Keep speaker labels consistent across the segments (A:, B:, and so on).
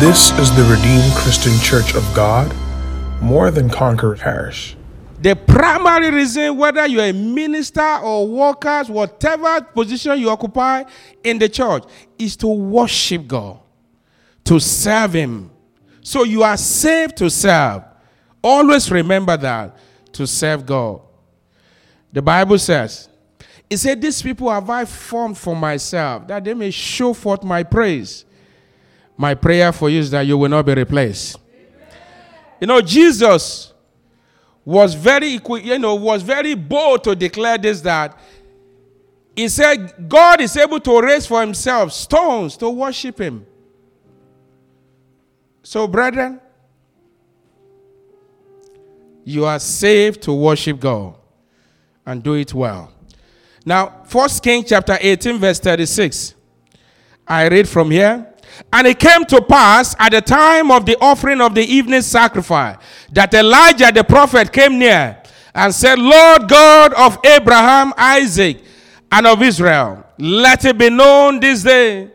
A: This is the Redeemed Christian Church of God, more than Conqueror Parish.
B: The primary reason, whether you're a minister or workers, whatever position you occupy in the church, is to worship God, to serve Him. So you are saved to serve. Always remember that to serve God. The Bible says, It said, These people have I formed for myself, that they may show forth my praise. My prayer for you is that you will not be replaced. You know, Jesus was very, you know, was very bold to declare this that he said, God is able to raise for himself stones to worship him. So, brethren, you are saved to worship God and do it well. Now, First King chapter 18, verse 36. I read from here. And it came to pass at the time of the offering of the evening sacrifice that Elijah the prophet came near and said, Lord God of Abraham, Isaac, and of Israel, let it be known this day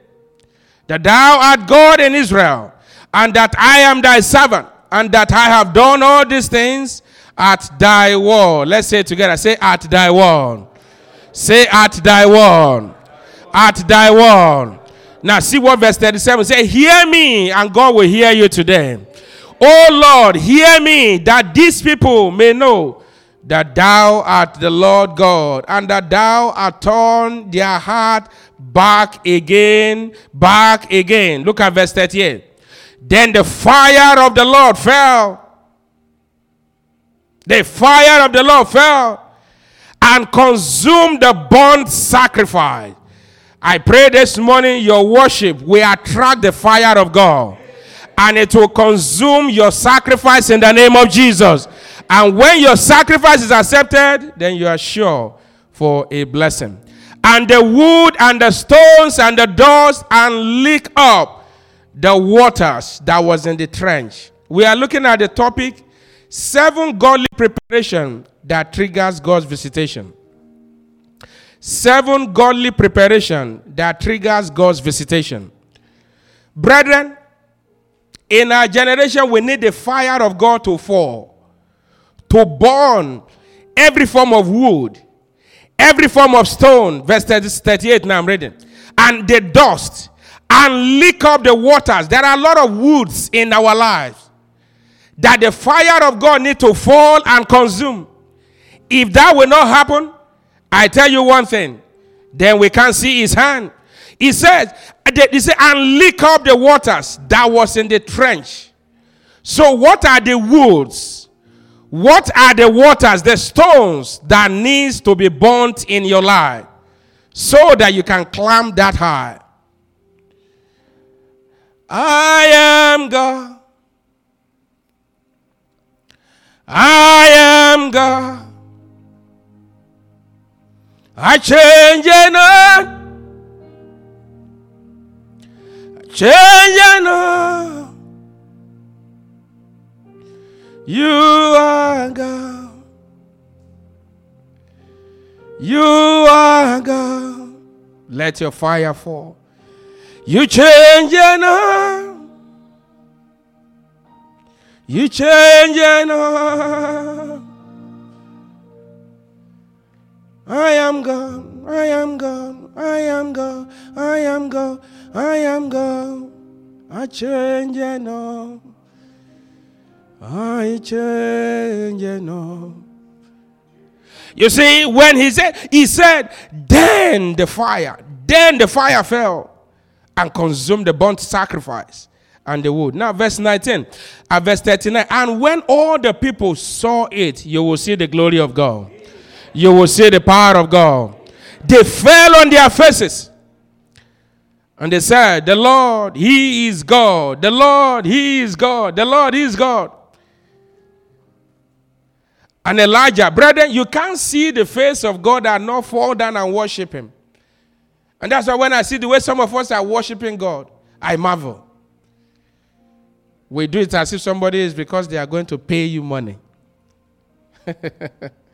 B: that thou art God in Israel, and that I am thy servant, and that I have done all these things at thy word. Let's say together. Say, at thy word. Say, at thy word. At thy word. Now, see what verse 37 say. Hear me, and God will hear you today. Oh Lord, hear me, that these people may know that thou art the Lord God, and that thou art turned their heart back again, back again. Look at verse 38. Then the fire of the Lord fell. The fire of the Lord fell and consumed the burnt sacrifice I pray this morning your worship will attract the fire of God and it will consume your sacrifice in the name of Jesus. And when your sacrifice is accepted, then you are sure for a blessing. And the wood and the stones and the dust and lick up the waters that was in the trench. We are looking at the topic seven godly preparation that triggers God's visitation. Seven godly preparation that triggers God's visitation. Brethren, in our generation, we need the fire of God to fall, to burn every form of wood, every form of stone. Verse 38, now I'm reading. And the dust, and lick up the waters. There are a lot of woods in our lives that the fire of God need to fall and consume. If that will not happen, I tell you one thing, then we can't see his hand. He says, uh, he said, and lick up the waters that was in the trench. So, what are the woods? What are the waters, the stones that needs to be burnt in your life so that you can climb that high? I am God. I am God. I change not. Change. You are God. You are God. Let your fire fall. You change not. You change not. I am gone, I am gone, I am gone, I am gone, I am gone. I change no. I change no. You see, when he said, he said, then the fire, then the fire fell and consumed the burnt sacrifice and the wood. Now, verse 19, uh, verse 39. And when all the people saw it, you will see the glory of God you will see the power of God. They fell on their faces. And they said, The Lord, He is God. The Lord, He is God. The Lord, is God. And Elijah, brethren, you can't see the face of God and not fall down and worship Him. And that's why when I see the way some of us are worshiping God, I marvel. We do it as if somebody is because they are going to pay you money.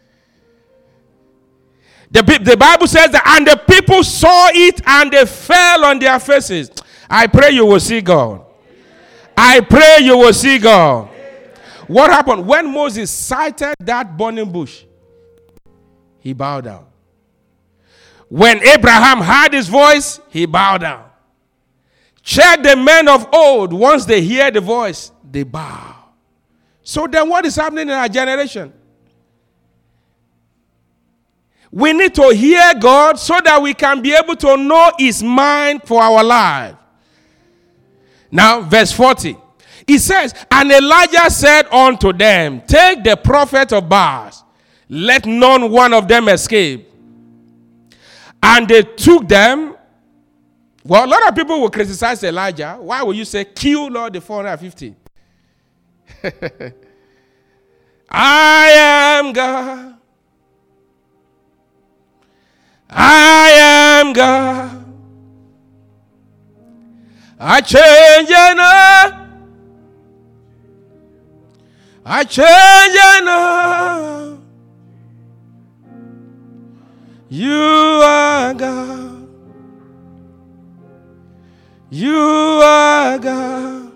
B: The, the Bible says that, and the people saw it and they fell on their faces. I pray you will see God. I pray you will see God. What happened? When Moses sighted that burning bush, he bowed down. When Abraham heard his voice, he bowed down. Check the men of old, once they hear the voice, they bow. So then, what is happening in our generation? We need to hear God so that we can be able to know His mind for our life. Now, verse 40. He says, And Elijah said unto them, Take the prophet of Baal, let none one of them escape. And they took them. Well, a lot of people will criticize Elijah. Why will you say, Kill Lord the 450? I am God. I am God. I change enough. I change enough. You are God. You are God.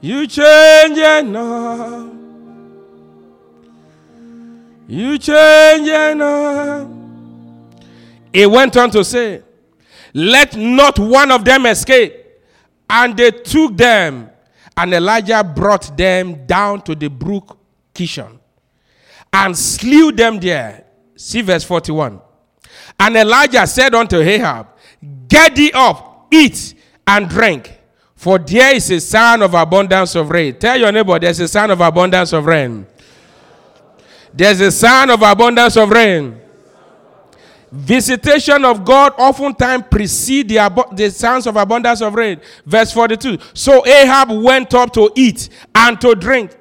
B: You change enough. You change eh, enough. He went on to say, Let not one of them escape. And they took them, and Elijah brought them down to the brook Kishon and slew them there. See verse 41. And Elijah said unto Ahab, Get thee up, eat and drink, for there is a sign of abundance of rain. Tell your neighbor, there's a sign of abundance of rain. There's a sign of abundance of rain. Visitation of God oftentimes precede the, the sounds of abundance of rain. Verse 42. So Ahab went up to eat and to drink.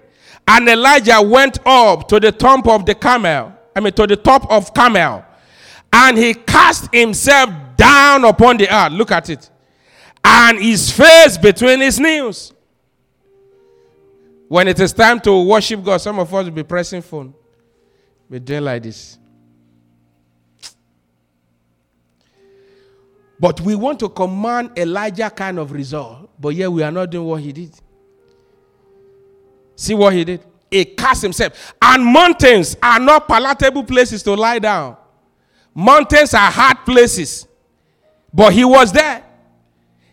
B: And Elijah went up to the top of the Carmel. I mean, to the top of Carmel, And he cast himself down upon the earth. Look at it. And his face between his knees. When it is time to worship God, some of us will be pressing phone. Be doing like this. But we want to command Elijah kind of result, but yet we are not doing what he did. See what he did? He cast himself. And mountains are not palatable places to lie down. Mountains are hard places. But he was there.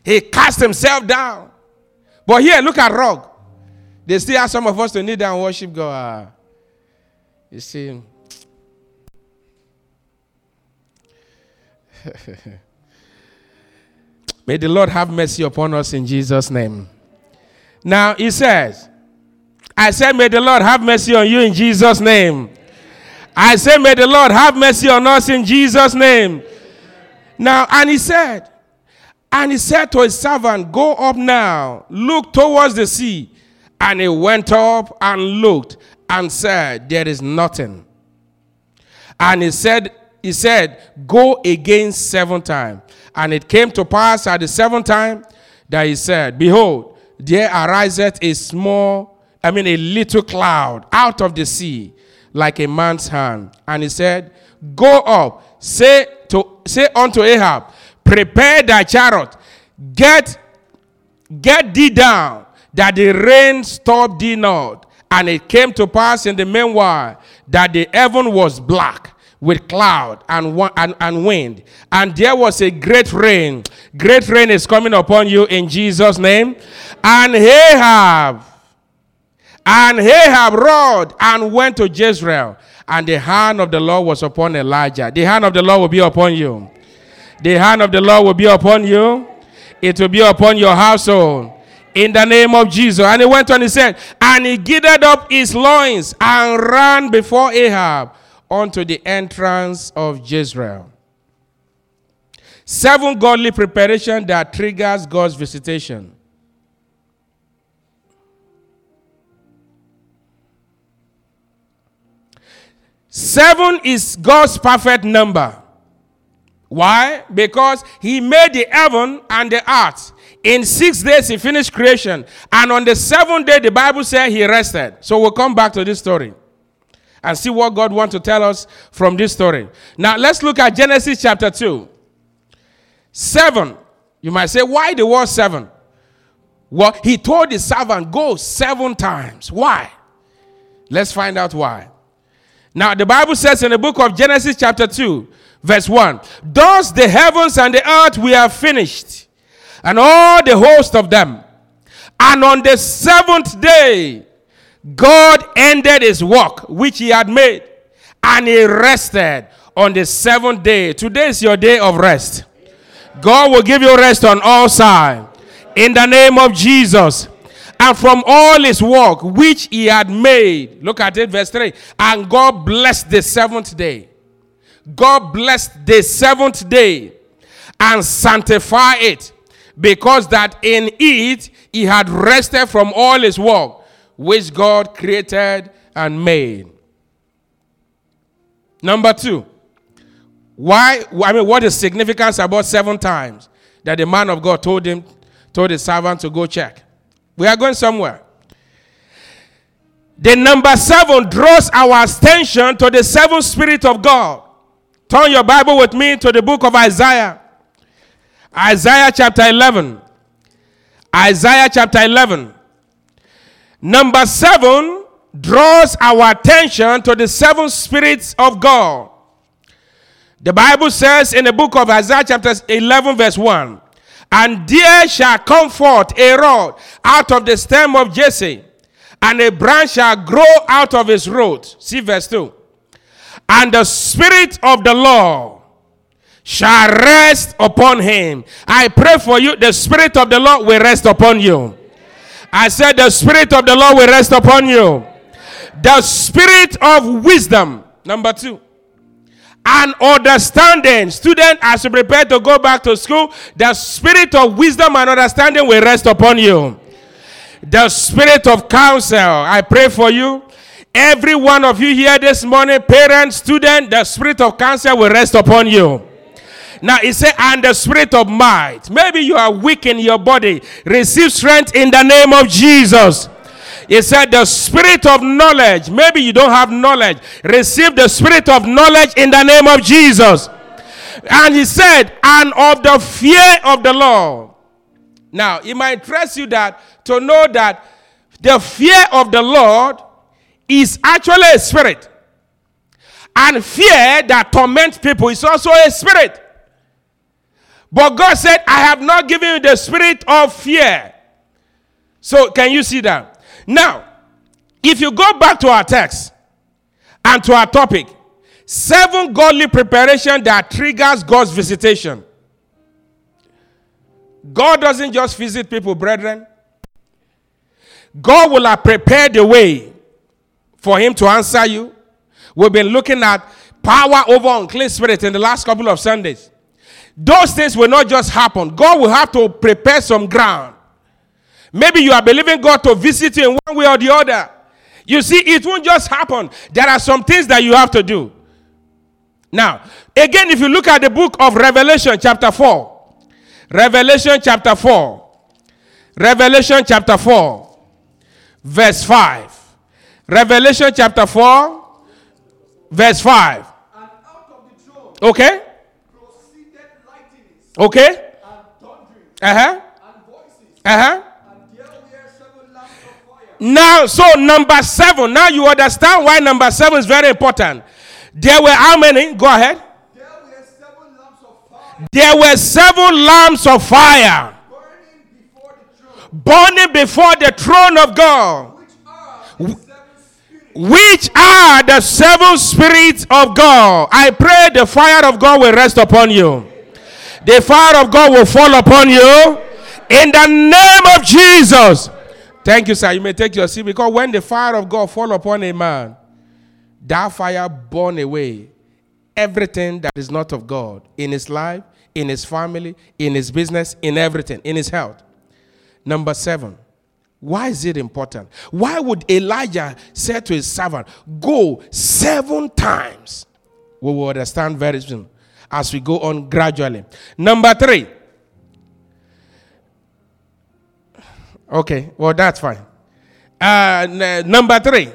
B: He cast himself down. But here, look at rock. They still have some of us to kneel down and worship God. You see. May the Lord have mercy upon us in Jesus' name. Now, he says, I said, May the Lord have mercy on you in Jesus' name. I say, May the Lord have mercy on us in Jesus' name. Now, and he said, and he said to his servant, Go up now, look towards the sea. And he went up and looked and said, There is nothing. And he said, He said, Go again seven times. And it came to pass at the seventh time that he said, Behold, there ariseth a small, I mean a little cloud out of the sea, like a man's hand. And he said, Go up, say to say unto Ahab, Prepare thy chariot, get get thee down, that the rain stop thee not. And it came to pass in the meanwhile that the heaven was black with cloud and, and, and wind. And there was a great rain. Great rain is coming upon you in Jesus' name. And Ahab, and Ahab rode and went to Jezreel. And the hand of the Lord was upon Elijah. The hand of the Lord will be upon you. The hand of the Lord will be upon you. It will be upon your household in the name of Jesus. And he went on, he said, And he gathered up his loins and ran before Ahab unto the entrance of Jezreel. Seven godly preparation that triggers God's visitation. Seven is God's perfect number. Why? Because he made the heaven and the earth. In six days, he finished creation. And on the seventh day, the Bible said he rested. So we'll come back to this story and see what God wants to tell us from this story. Now, let's look at Genesis chapter 2. Seven. You might say, why the word seven? Well, he told his servant, Go seven times. Why? Let's find out why. Now, the Bible says in the book of Genesis, chapter 2, verse 1 Thus the heavens and the earth we have finished, and all the host of them. And on the seventh day, God ended his work which he had made, and he rested on the seventh day. Today is your day of rest. God will give you rest on all sides. In the name of Jesus. And from all his work which he had made. Look at it, verse 3. And God blessed the seventh day. God blessed the seventh day and sanctified it, because that in it he had rested from all his work which God created and made. Number two, why? I mean, what is significance about seven times that the man of God told him, told his servant to go check? We are going somewhere. The number seven draws our attention to the seven spirit of God. Turn your Bible with me to the book of Isaiah. Isaiah chapter 11. Isaiah chapter 11. Number seven draws our attention to the seven spirits of God. The Bible says in the book of Isaiah, chapter 11, verse 1 And there shall come forth a rod out of the stem of Jesse, and a branch shall grow out of his root. See verse 2. And the Spirit of the Lord shall rest upon him. I pray for you, the Spirit of the Lord will rest upon you. I said, The Spirit of the Lord will rest upon you. The Spirit of wisdom. Number two and understanding. Student, as you prepare to go back to school, the spirit of wisdom and understanding will rest upon you. The spirit of counsel, I pray for you. Every one of you here this morning, parents, student, the spirit of counsel will rest upon you. Now he said, and the spirit of might. Maybe you are weak in your body. Receive strength in the name of Jesus. He said, The spirit of knowledge. Maybe you don't have knowledge. Receive the spirit of knowledge in the name of Jesus. And he said, And of the fear of the Lord. Now, it might interest you that to know that the fear of the Lord is actually a spirit. And fear that torments people is also a spirit. But God said, I have not given you the spirit of fear. So, can you see that? Now, if you go back to our text and to our topic, seven godly preparation that triggers God's visitation. God doesn't just visit people, brethren. God will have prepared the way for him to answer you. We've been looking at power over unclean spirit in the last couple of Sundays. Those things will not just happen. God will have to prepare some ground Maybe you are believing God to visit you in one way or the other. You see, it won't just happen. There are some things that you have to do. Now, again, if you look at the book of Revelation, chapter 4, Revelation, chapter 4, Revelation, chapter 4, verse 5. Revelation, chapter 4, verse 5. Okay? Okay? Uh huh. Uh huh. Now, so number seven. Now you understand why number seven is very important. There were how many? Go ahead. There were seven lamps of fire. There were seven lamps of fire burning before the throne, burning before the throne of God. Which are the seven spirits of God? I pray the fire of God will rest upon you. The fire of God will fall upon you in the name of Jesus. Thank you, sir. You may take your seat because when the fire of God fall upon a man, that fire burn away everything that is not of God in his life, in his family, in his business, in everything, in his health. Number seven. Why is it important? Why would Elijah say to his servant, Go seven times? We will understand very soon as we go on gradually. Number three, Okay, well, that's fine. Uh, n- number three,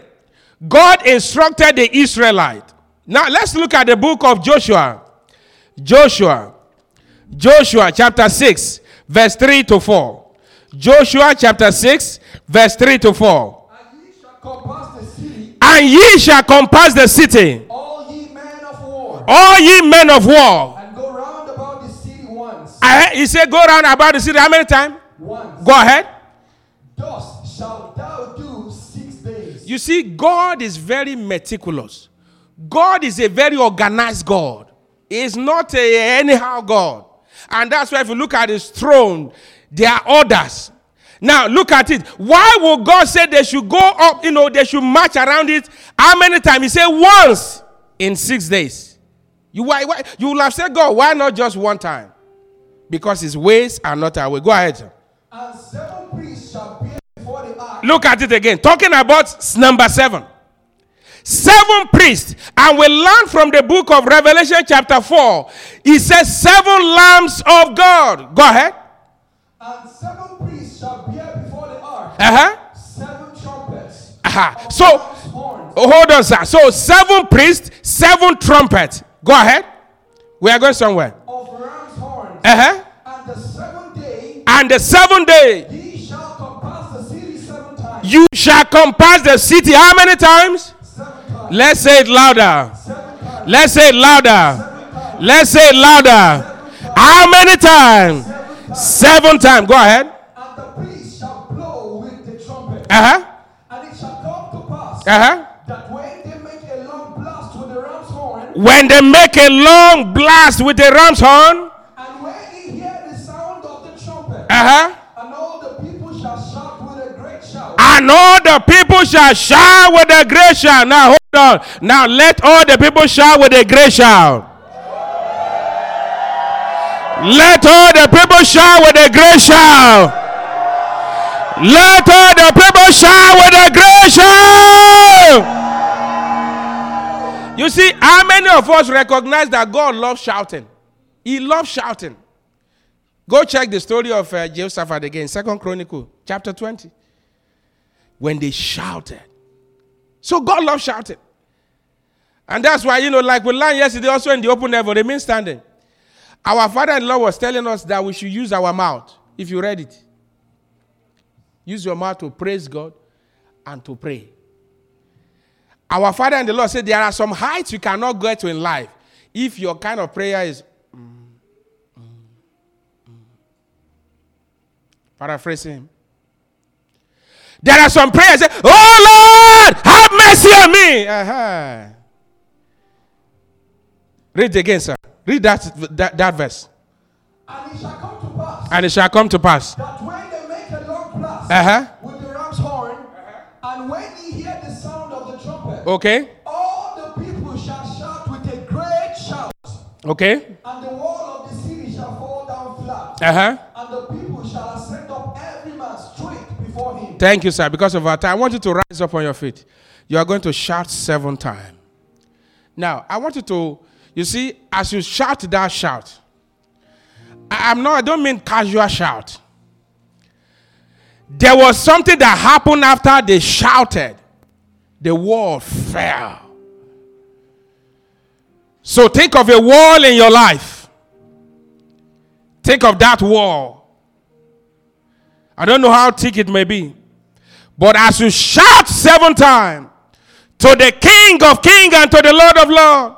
B: God instructed the Israelite. Now, let's look at the book of Joshua. Joshua. Joshua chapter 6, verse 3 to 4. Joshua chapter 6, verse 3 to 4.
C: And ye shall compass the city,
B: And ye shall compass the city,
C: all ye men of war,
B: all ye men of war.
C: and go round about the city once.
B: I, he said, Go round about the city. How many times?
C: Once.
B: Go ahead.
C: Thus shalt thou do six days.
B: You see, God is very meticulous. God is a very organized God. He's not a anyhow God. And that's why if you look at his throne, there are orders. Now look at it. Why would God say they should go up, you know, they should march around it? How many times? He said once in six days. You why, why you will have said, God, why not just one time? Because his ways are not our way. Go ahead.
C: And seven priests shall bear before the ark.
B: Look at it again. Talking about number seven. Seven priests. And we learn from the book of Revelation, chapter 4. It says, Seven lambs of God. Go ahead.
C: And seven priests shall bear before the ark.
B: Uh huh.
C: Seven trumpets.
B: Uh-huh. So,
C: horns.
B: oh, hold on, sir. So, seven priests, seven trumpets. Go ahead. We are going somewhere.
C: Of ram's horns.
B: Uh huh.
C: And the seventh day
B: And the seventh day,
C: ye shall compass the city seven times.
B: you shall compass the city. How many times?
C: Seven times.
B: Let's say it louder.
C: Seven times.
B: Let's say it louder.
C: Seven times.
B: Let's say it louder. How many times?
C: Seven times.
B: Seven times. Go ahead.
C: And the priest shall blow with the trumpet.
B: Uh huh.
C: And it shall come to pass
B: Uh huh. When they make a long blast with the ram's horn.
C: and when ye hear the sound of the trumpet,
B: Uh huh.
C: and all the people shall shout with a great shout,
B: And all the people shall shout with a great shout. Now hold on. Now let all the people shout with a great shout. Let all the people shout with a great shout. Let all the people shout with a great shout. You see, how many of us recognize that God loves shouting? He loves shouting. Go check the story of uh, Jehoshaphat again, Second Chronicle, chapter 20 when they shouted. So God loves shouting. And that's why, you know, like we learned yesterday, also in the open heaven, remain standing. Our father in law was telling us that we should use our mouth, if you read it. Use your mouth to praise God and to pray. Our father in the Lord said there are some heights you cannot get to in life if your kind of prayer is. mm, mm, mm. Paraphrasing him. There are some prayers. Say, oh Lord, have mercy on me. Uh-huh. Read again, sir. Read that, that, that verse.
C: and it shall come to pass
B: And it shall come to pass.
C: that when they make a long blast
B: Uh-huh. Okay.
C: all the people shall shout with a great shout,
B: Okay.
C: and the wall of the city shall fall down flat,
B: Uh-huh.
C: and the people shall ascend up every man straight before him.
B: Thank you, sir. Because of our time, I want you to rise up on your feet. You are going to shout seven times. Now, I want you to, you see, as you shout that shout, I, am not, I don't mean casual shout. There was something that happened after they shouted. The wall fell. So think of a wall in your life. Think of that wall. I don't know how thick it may be. But as you shout seven times to the King of Kings and to the Lord of Lords,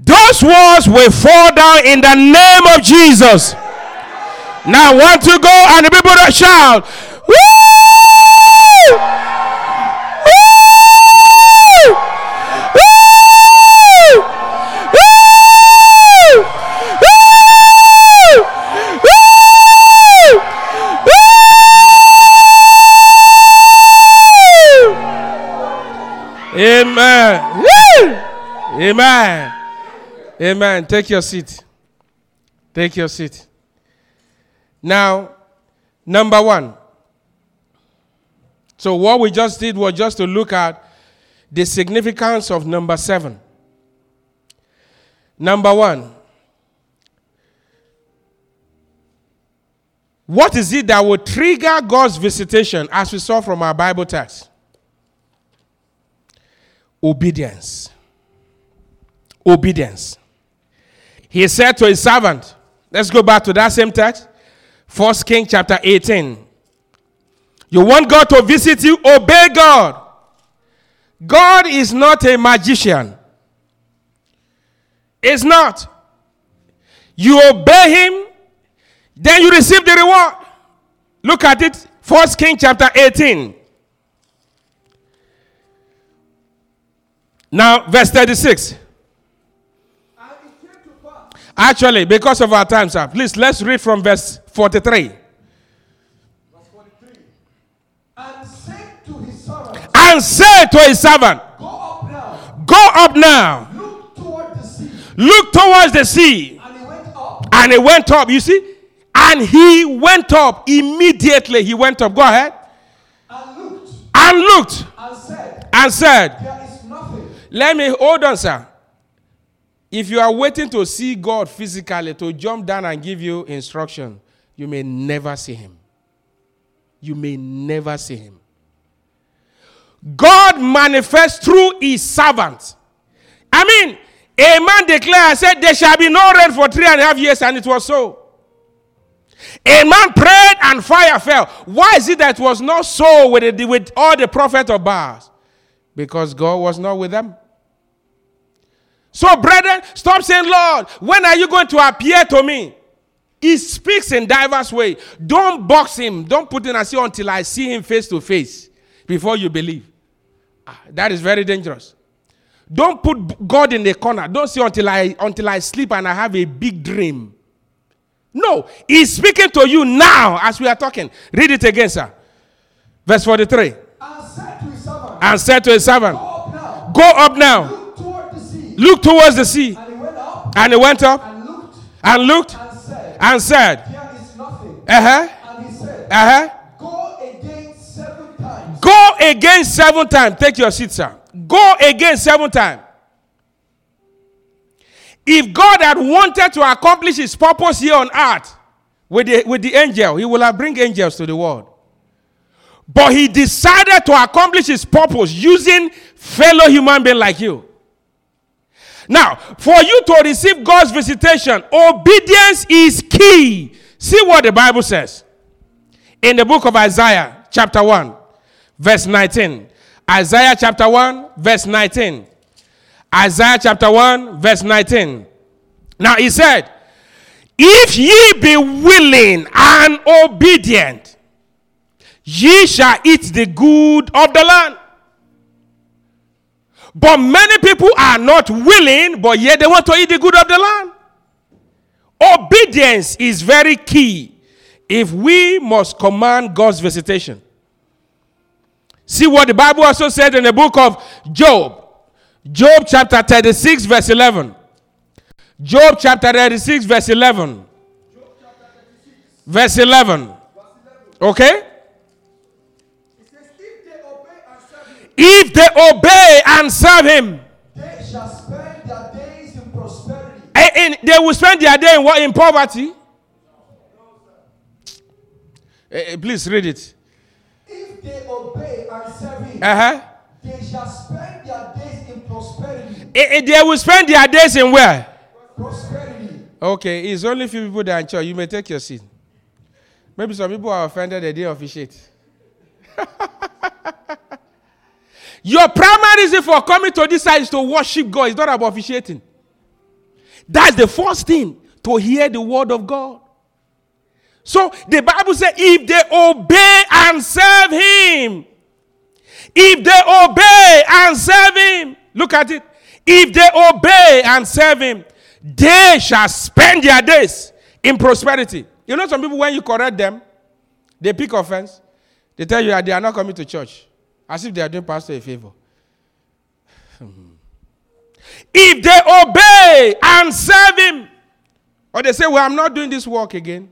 B: those walls will fall down in the name of Jesus. Now, one to go, and the people that shout! Woo! Amen. Woo! Amen. Amen. Take your seat. Take your seat. Now, number one. So, what we just did was just to look at the significance of number seven. Number one. What is it that will trigger God's visitation, as we saw from our Bible text? Obedience. Obedience. He said to his servant, let's go back to that same text, First King chapter 18. You want God to visit you? Obey God. God is not a magician. It's not. You obey him, then you receive the reward. Look at it. First King chapter 18. Now, verse 36.
C: And it came to pass
B: Actually, because of our time, sir, please let's read from verse 43.
C: Verse 43. And said to his servant, Go up now,
B: Go up now,
C: look toward the sea.
B: look towards the sea.
C: And he went up
B: And he went up, you see? And he went up immediately. He went up. Go ahead.
C: and looked
B: And looked
C: and said,
B: and said. Let me hold on, sir. If you are waiting to see God physically to jump down and give you instruction, you may never see him. You may never see him. God manifests through his servant. I mean, a man declared, said, There shall be no rain for three and a half years, and it was so. A man prayed and fire fell. Why is it that it was not so with, the, with all the prophets of Baal? Because God was not with them. So, brethren, stop saying, Lord, when are you going to appear to me? He speaks in diverse way. Don't box him. Don't put in a say until I see him face to face before you believe. Ah, That is very dangerous. Don't put God in the corner. Don't say until I until I sleep and I have a big dream. No, he's speaking to you now as we are talking. Read it again, sir. Verse 43.
C: And said to his servant, Go up now, look
B: towards the sea.
C: And he went up
B: And
C: looked
B: and
C: said,
B: and said,
C: There is nothing.
B: Uh huh,
C: And he said,
B: uh huh.
C: Go again seven times.
B: Go again seven times. Take your seat, sir. Go again seven times. If God had wanted to accomplish his purpose here on earth with the, with the angel, he would have bring angels to the world. But he decided to accomplish his purpose using fellow human being like you. Now, for you to receive God's visitation, obedience is key. See what the Bible says in the book of Isaiah, chapter 1, verse 19. Isaiah chapter 1, verse 19. Isaiah chapter 1, verse 19. Now he said, If ye be willing and obedient, ye shall eat the good of the land. But many people are not willing, but yet they want to eat the good of the land. Obedience is very key if we must command God's visitation. See what the Bible also said in the book of Job. Job chapter 36, verse 11. Job chapter 36, verse 11. Verse 11. Okay?
C: If they obey and serve him,
B: they
C: shall spend their days in prosperity.
B: eh, in- they will spend their day in what? In poverty. Eh, eh, please read it.
C: If they obey and serve him,
B: Uh huh.
C: they shall spend their days in prosperity.
B: Eh, they will spend their days in where?
C: Prosperity.
B: Okay, it's only few people that are in church. You may take your seat. Maybe some people are offended they didn't officiate. your primary reason for coming to this side is to worship God. It's not about officiating. That's the first thing to hear the word of God. So the Bible says, if they obey and serve Him, if they obey and serve Him, look at it. If they obey and serve Him, they shall spend their days in prosperity. You know, some people, when you correct them, they pick offense. They tell you that they are not coming to church, as if they are doing pastor a favor. Hmm. if they obey and serve Him, or they say, Well, I'm not doing this work again.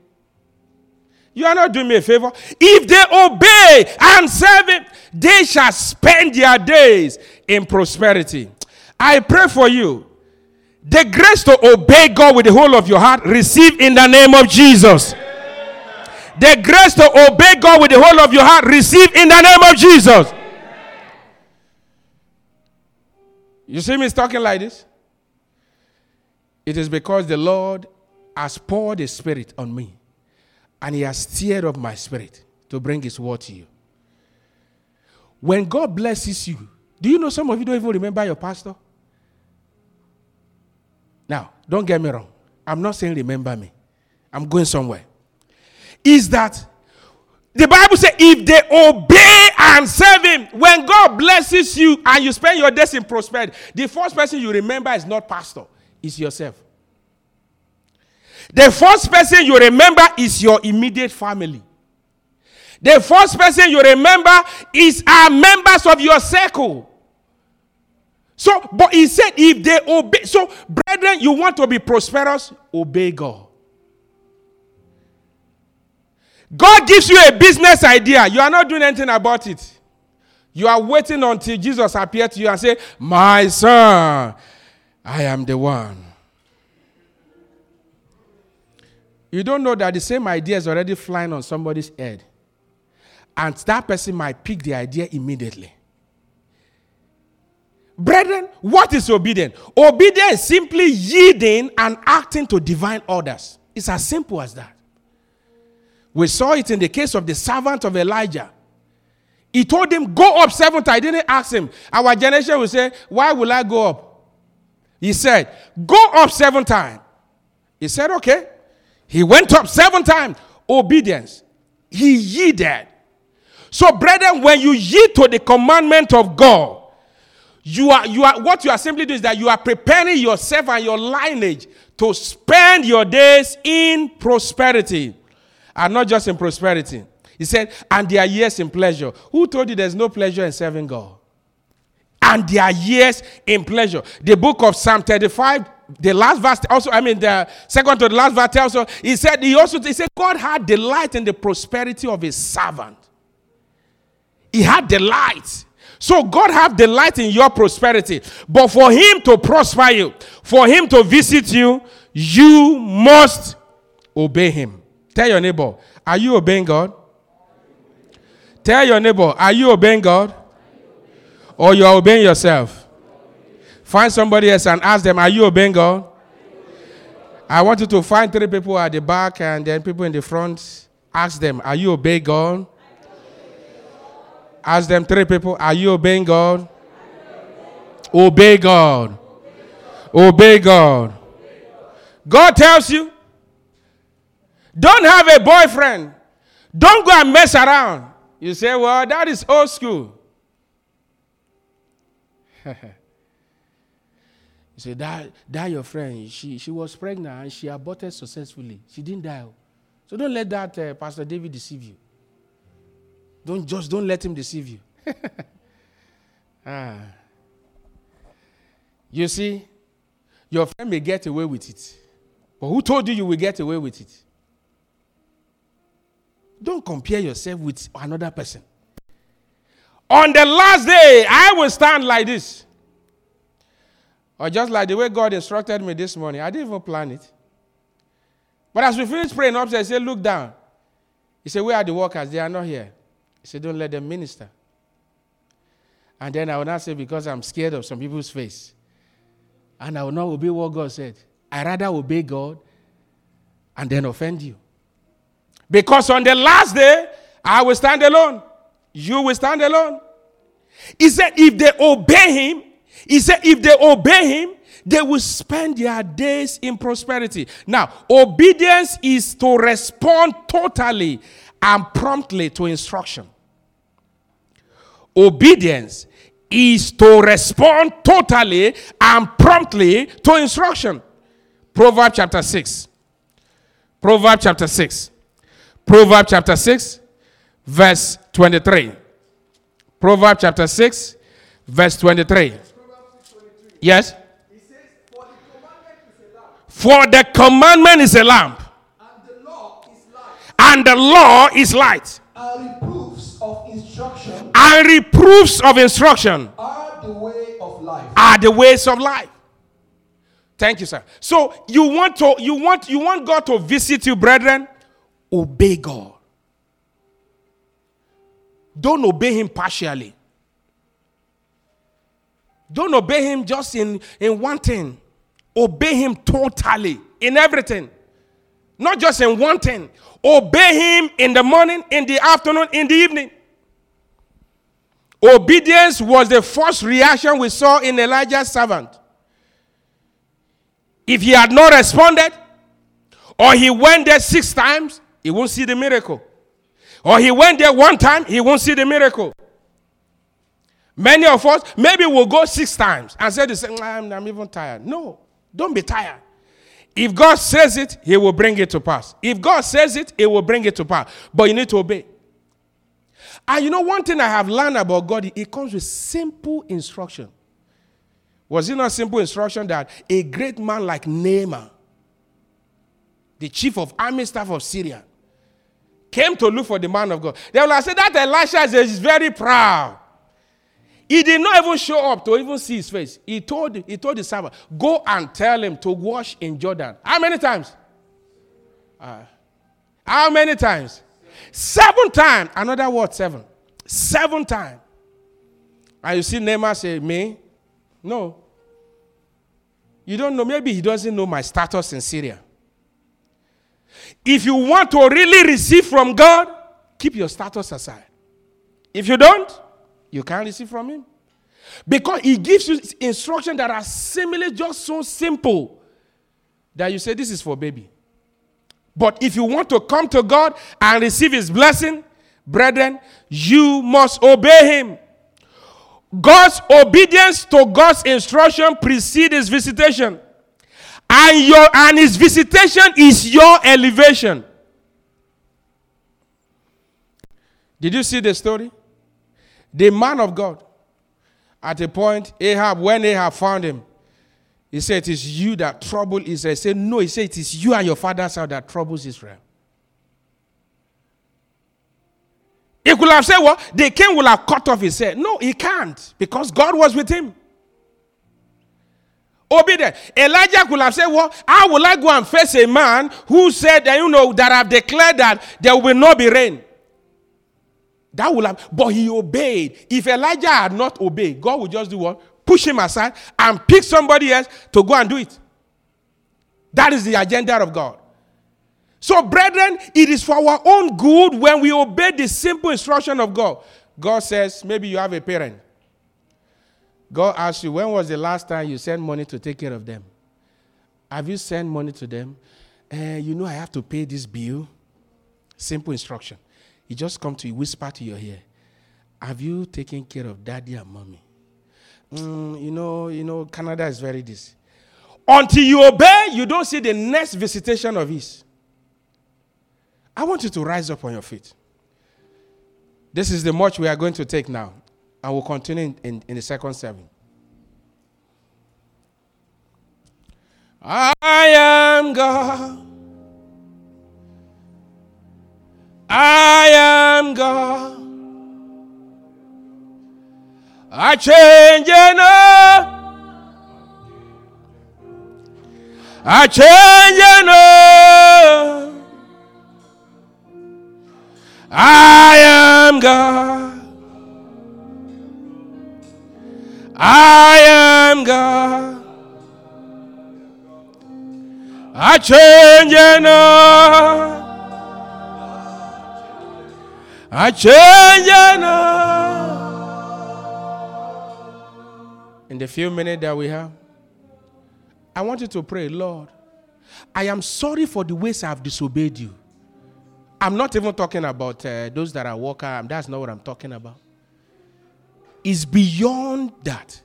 B: You are not doing me a favor. If they obey and serve Him, they shall spend their days in prosperity. I pray for you. The grace to obey God with the whole of your heart, receive in the name of Jesus. The grace to obey God with the whole of your heart, receive in the name of Jesus. You see me talking like this? It is because the Lord has poured His Spirit on me. and He has stirred up my spirit to bring His word to you. When God blesses you, do you know some of you don't even remember your pastor? Now, don't get me wrong. I'm not saying remember me. I'm going somewhere. Is that the Bible says if they obey and serve him, when God blesses you and you spend your days in prosperity, the first person you remember is not pastor, it's yourself. The first person you remember is your immediate family. The first person you remember is our members of your circle. So, but he said, if they obey, so brethren, you want to be prosperous, obey God. God gives you a business idea. You are not doing anything about it. You are waiting until Jesus appears to you and say, My son, I am the one. You don't know that the same idea is already flying on somebody's head. And that person might pick the idea immediately. Brethren, what is obedience? Obedience is simply yielding and acting to divine orders. It's as simple as that. We saw it in the case of the servant of Elijah. He told him, Go up seven times. I didn't ask him. Our generation will say, Why will I go up? He said, Go up seven times. He said, Okay. He went up seven times. Obedience. He yielded. So, brethren, when you yield to the commandment of God, you are, you are what you are simply doing is that you are preparing yourself and your lineage to spend your days in prosperity and not just in prosperity. He said, and their years in pleasure. Who told you there's no pleasure in serving God? And their years in pleasure. The book of Psalm 35, the last verse also, I mean, the second to the last verse also, he said, he also, he said, God had delight in the prosperity of his servant. He had delight. So God have delight in your prosperity. But for him to prosper you, for him to visit you, you must obey him. Tell your neighbor, are you obeying God? Tell your neighbor, are you obeying God? Or you are obeying yourself? Find somebody else and ask them, are you obeying God? I want you to find three people at the back and then people in the front. Ask them, are you obeying God? Ask them three people, are you obeying God? Obey God. Obey God. God tells you, don't have a boyfriend. Don't go and mess around. You say, well, that is old school. you say, that, that your friend, she, she was pregnant and she aborted successfully. She didn't die. So don't let that uh, Pastor David deceive you. Don't just don't let him deceive you. ah. You see, your friend may get away with it. But who told you you will get away with it? Don't compare yourself with another person. On the last day, I will stand like this. Or just like the way God instructed me this morning. I didn't even plan it. But as we finished praying upstairs, he said, Look down. He said, Where are the workers? They are not here. He said, Don't let them minister. And then I will not say, Because I'm scared of some people's face. And I will not obey what God said. I rather obey God and then offend you. Because on the last day, I will stand alone. You will stand alone. He said, if they obey him, he said, if they obey him, they will spend their days in prosperity. Now, obedience is to respond totally and promptly to instruction. Obedience is to respond totally and promptly to instruction. Proverbs chapter 6. Proverbs chapter 6. Proverbs chapter 6, verse 23. Proverbs chapter 6, verse 23. Yes? For the commandment is a lamp,
C: And the law is light.
B: and the law is light,
C: And reproofs of instruction are the way of life.
B: are the ways of life. Thank you, sir. So you want to you want you want God to visit you, brethren? Obey God. Don't obey him partially. Don't obey him just in, in one thing. Obey him totally in everything. Not just in one thing. Obey him in the morning, in the afternoon, in the evening. Obedience was the first reaction we saw in Elijah's servant. If he had not responded, or he went there six times, he won't see the miracle. Or he went there one time, he won't see the miracle. Many of us, maybe we'll go six times and say the same, I'm, I'm even tired. No, don't be tired. If God says it, He will bring it to pass. If God says it, He will bring it to pass. But you need to obey. And you know, one thing I have learned about God, it comes with simple instruction. Was it not simple instruction that a great man like Naaman, the chief of army staff of Syria, came to look for the man of God? They will said that Elisha is very proud. He did not even show up to even see his face. He told, he told the servant, Go and tell him to wash in Jordan. How many times? Uh, how many times? Seven times. Another word, seven. Seven times. And you see Naaman say, Me? No. You don't know. Maybe he doesn't know my status in Syria. If you want to really receive from God, keep your status aside. If you don't, you can't receive from him. Because he gives you instructions that are seemingly just so simple that you say, This is for baby. But if you want to come to God and receive his blessing, brethren, you must obey him. God's obedience to God's instruction precedes his visitation. And, your, and his visitation is your elevation. Did you see the story? The man of God, at a point, Ahab, when Ahab found him, he said, It is you that trouble Israel. He said, No, he said, It is you and your father's house that troubles Israel. He could have said? Well, the king will have cut off his head. No, he can't because God was with him. Obedient. Elijah could have said, Well, how will I go and face a man who said that, you know, that I've declared that there will not be rain? That will have, but he obeyed. If Elijah had not obeyed, God would just do what? Push him aside and pick somebody else to go and do it. That is the agenda of God. So, brethren, it is for our own good when we obey the simple instruction of God. God says, maybe you have a parent. God asks you, when was the last time you sent money to take care of them? Have you sent money to them? Uh, you know, I have to pay this bill. Simple instruction. He just come to you, whisper to your ear. Have you taken care of daddy and mommy? Mm, you know, you know, Canada is very this. Until you obey, you don't see the next visitation of his. I want you to rise up on your feet. This is the march we are going to take now. And we'll continue in, in, in the second seven. I am God. I am God. I change enough. I change enough. I am God. I am God. I change enough. I change enough. In the few minutes that we have, I want you to pray, Lord, I am sorry for the ways I have disobeyed you. I'm not even talking about uh, those that are worker. That's not what I'm talking about. It's beyond that.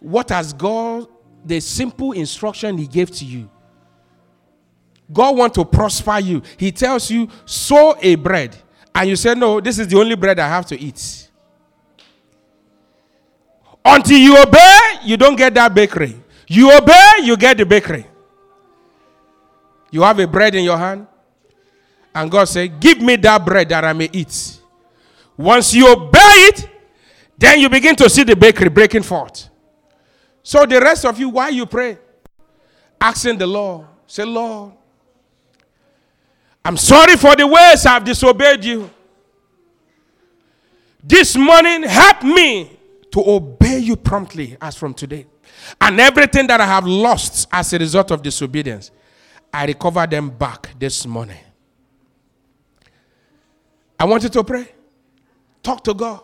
B: What has God, the simple instruction He gave to you, God want to prosper you. He tells you, sow a bread. And you say, no, this is the only bread I have to eat. Until you obey, you don't get that bakery. You obey, you get the bakery. You have a bread in your hand. And God said, Give me that bread that I may eat. Once you obey it, then you begin to see the bakery breaking forth. So the rest of you, why you pray? Asking the Lord, say, Lord, I'm sorry for the ways I've disobeyed you. This morning, help me to obey you promptly as from today. And everything that I have lost as a result of disobedience, I recover them back this morning. I want you to pray. Talk to God.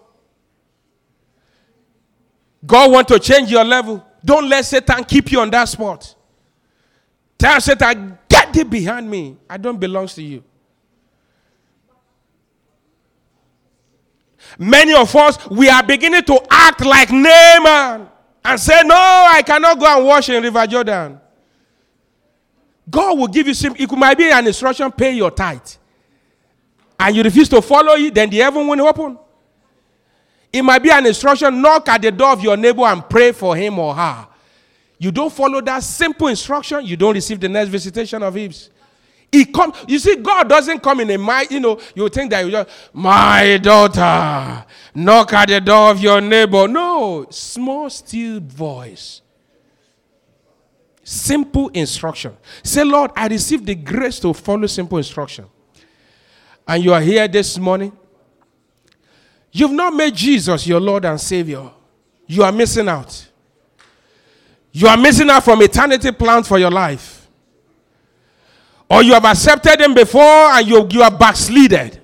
B: God want to change your level. Don't let Satan keep you on that spot. Tell Satan, get thee behind me. I don't belong to you. Many of us, we are beginning to act like Naaman and say, No, I cannot go and wash in River Jordan. God will give you some, it might be an instruction, pay your tithe. And you refuse to follow it, then the heaven will open. It might be an instruction, knock at the door of your neighbor and pray for him or her. You don't follow that simple instruction, you don't receive the next visitation of Eve's. He come, you see, God doesn't come in a mind, you know, you think that you just, my daughter, knock at the door of your neighbor. No, small, still voice. Simple instruction. Say, Lord, I receive the grace to follow simple instruction. And you are here this morning. You've not made Jesus your Lord and Savior. You are missing out. You are missing out from eternity plans for your life or you have accepted him before and you, you are backslided.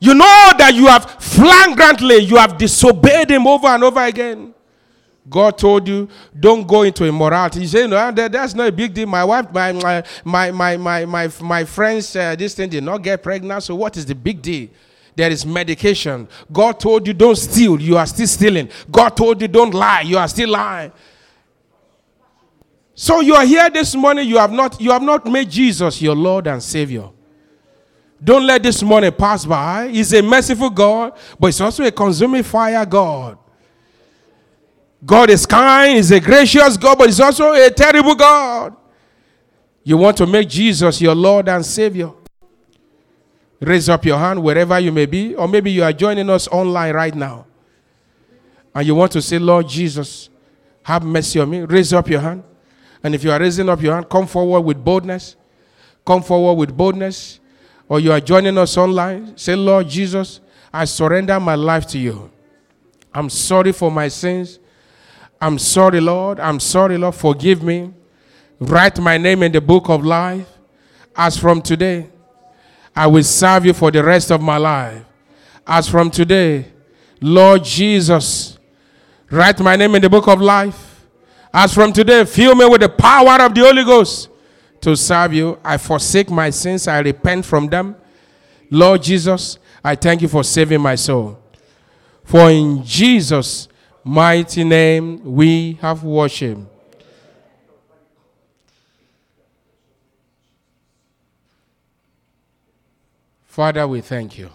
B: You know that you have flagrantly, you have disobeyed him over and over again. God told you, don't go into immorality. You say, no, that, that's not a big deal. My wife, my, my, my, my, my, my, my friends, uh, this thing did not get pregnant. So what is the big deal? There is medication. God told you, don't steal. You are still stealing. God told you, don't lie. You are still lying. So you are here this morning, you have not you have not made Jesus your Lord and Savior. Don't let this morning pass by. He's a merciful God, but he's also a consuming fire God. God is kind, he's a gracious God, but he's also a terrible God. You want to make Jesus your Lord and Savior. Raise up your hand wherever you may be, or maybe you are joining us online right now. And you want to say, Lord Jesus, have mercy on me. Raise up your hand. And if you are raising up your hand, come forward with boldness. Come forward with boldness. Or you are joining us online. Say, Lord Jesus, I surrender my life to you. I'm sorry for my sins. I'm sorry, Lord. I'm sorry, Lord. Forgive me. Write my name in the book of life. As from today, I will serve you for the rest of my life. As from today, Lord Jesus, write my name in the book of life. As from today, fill me with the power of the Holy Ghost to serve you. I forsake my sins, I repent from them. Lord Jesus, I thank you for saving my soul. For in Jesus' mighty name we have worship. Father, we thank you.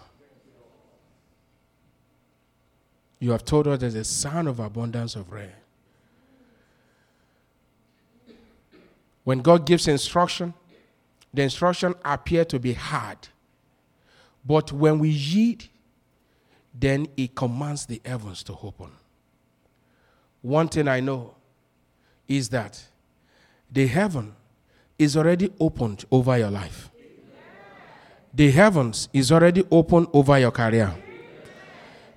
B: You have told us there's a sound of abundance of rain. When God gives instruction, the instruction appear to be hard. But when we yield, then it commands the heavens to open. One thing I know is that the heaven is already opened over your life. The heavens is already open over your career.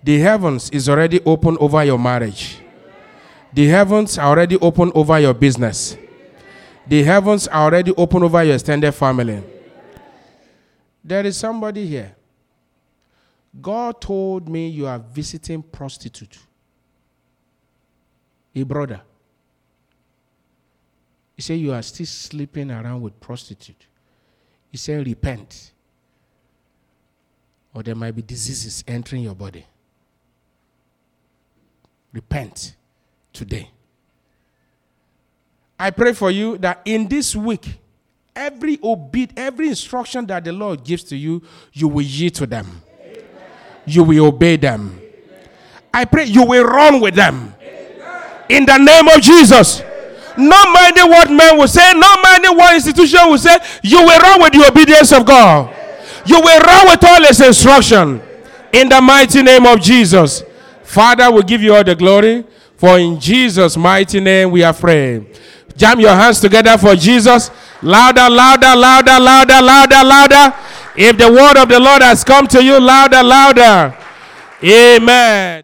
B: The heavens is already open over your marriage. The heavens are already open over your business. The heavens are already open over your extended family. There is somebody here. God told me you are visiting prostitute. A brother. He said you are still sleeping around with prostitute. He said repent. Or there might be diseases entering your body. Repent today. I pray for you that in this week, every obey, every instruction that the Lord gives to you, you will yield to them. Amen. You will obey them. Amen. I pray you will run with them. Amen. In the name of Jesus. Not minding what men will say, not minding what institution will say, you will run with the obedience of God. You will run with all his instruction. In the mighty name of Jesus. Father, we give you all the glory. For in Jesus' mighty name we are prayed. Jam your hands together for Jesus. Louder, louder, louder, louder, louder, louder. If the word of the Lord has come to you, louder, louder. Amen.